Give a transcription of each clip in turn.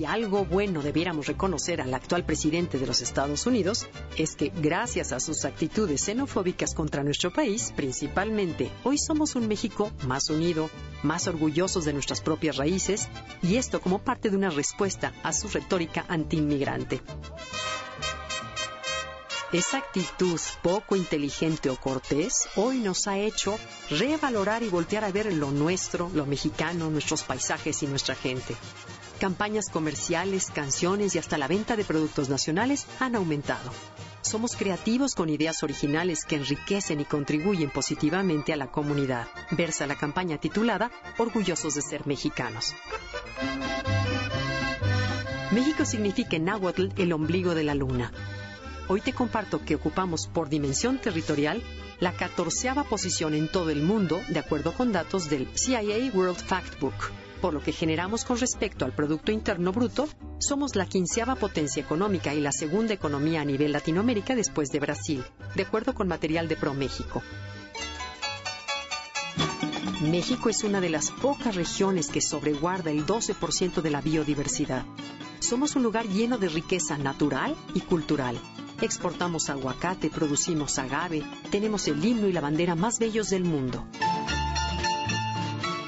Vargas. algo bueno debiéramos reconocer al actual presidente de los Estados Unidos es que gracias a sus actitudes xenofóbicas contra nuestro país, principalmente, hoy somos un México más unido, más orgullosos de nuestras propias raíces, y esto como parte de una respuesta a su retórica antiinmigrante. Esa actitud poco inteligente o cortés hoy nos ha hecho revalorar y voltear a ver lo nuestro, lo mexicano, nuestros paisajes y nuestra gente campañas comerciales, canciones y hasta la venta de productos nacionales han aumentado. Somos creativos con ideas originales que enriquecen y contribuyen positivamente a la comunidad. Versa la campaña titulada Orgullosos de ser mexicanos. México significa en náhuatl el ombligo de la luna. Hoy te comparto que ocupamos por dimensión territorial la catorceava posición en todo el mundo, de acuerdo con datos del CIA World Factbook por lo que generamos con respecto al Producto Interno Bruto, somos la quinceava potencia económica y la segunda economía a nivel Latinoamérica después de Brasil, de acuerdo con material de ProMéxico. México es una de las pocas regiones que sobreguarda el 12% de la biodiversidad. Somos un lugar lleno de riqueza natural y cultural. Exportamos aguacate, producimos agave, tenemos el himno y la bandera más bellos del mundo.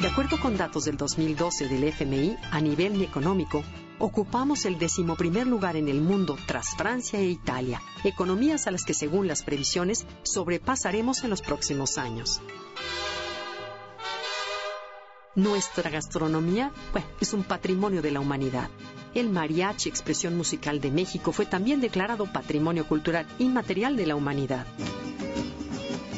De acuerdo con datos del 2012 del FMI, a nivel económico, ocupamos el decimoprimer lugar en el mundo tras Francia e Italia, economías a las que según las previsiones sobrepasaremos en los próximos años. Nuestra gastronomía es un patrimonio de la humanidad. El mariachi, expresión musical de México, fue también declarado Patrimonio Cultural Inmaterial de la Humanidad.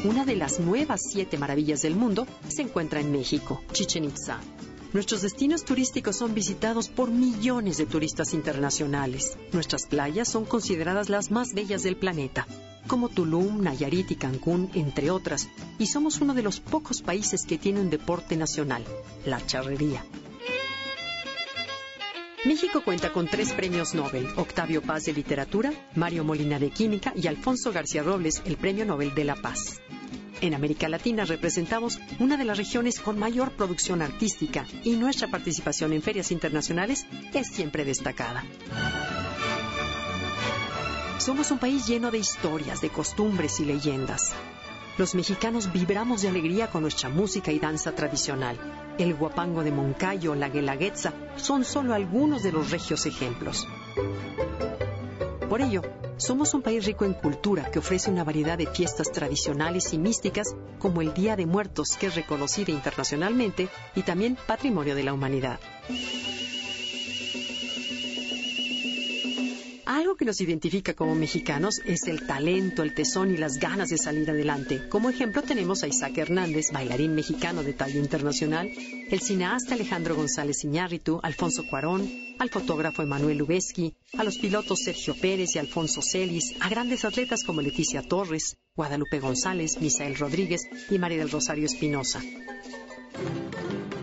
Una de las nuevas siete maravillas del mundo se encuentra en México, Chichen Itza. Nuestros destinos turísticos son visitados por millones de turistas internacionales. Nuestras playas son consideradas las más bellas del planeta, como Tulum, Nayarit y Cancún, entre otras, y somos uno de los pocos países que tiene un deporte nacional, la charrería. México cuenta con tres premios Nobel, Octavio Paz de Literatura, Mario Molina de Química y Alfonso García Robles, el Premio Nobel de la Paz. En América Latina representamos una de las regiones con mayor producción artística y nuestra participación en ferias internacionales es siempre destacada. Somos un país lleno de historias, de costumbres y leyendas. Los mexicanos vibramos de alegría con nuestra música y danza tradicional. El guapango de Moncayo, la guelaguetza, son solo algunos de los regios ejemplos. Por ello, somos un país rico en cultura que ofrece una variedad de fiestas tradicionales y místicas como el Día de Muertos, que es reconocida internacionalmente y también patrimonio de la humanidad. Algo que nos identifica como mexicanos es el talento, el tesón y las ganas de salir adelante. Como ejemplo tenemos a Isaac Hernández, bailarín mexicano de talla internacional, el cineasta Alejandro González Iñárritu, Alfonso Cuarón, al fotógrafo Emanuel Lubezki, a los pilotos Sergio Pérez y Alfonso Celis, a grandes atletas como Leticia Torres, Guadalupe González, Misael Rodríguez y María del Rosario Espinosa.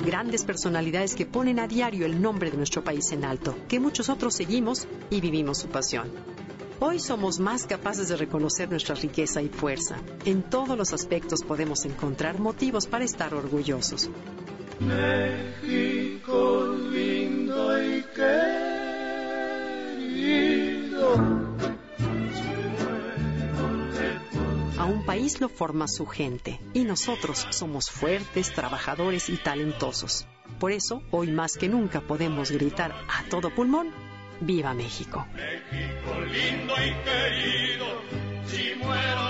Grandes personalidades que ponen a diario el nombre de nuestro país en alto, que muchos otros seguimos y vivimos su pasión. Hoy somos más capaces de reconocer nuestra riqueza y fuerza. En todos los aspectos podemos encontrar motivos para estar orgullosos. México lindo y. país lo forma su gente y nosotros somos fuertes, trabajadores y talentosos. Por eso, hoy más que nunca podemos gritar a todo pulmón, ¡Viva México! México lindo y querido, si muero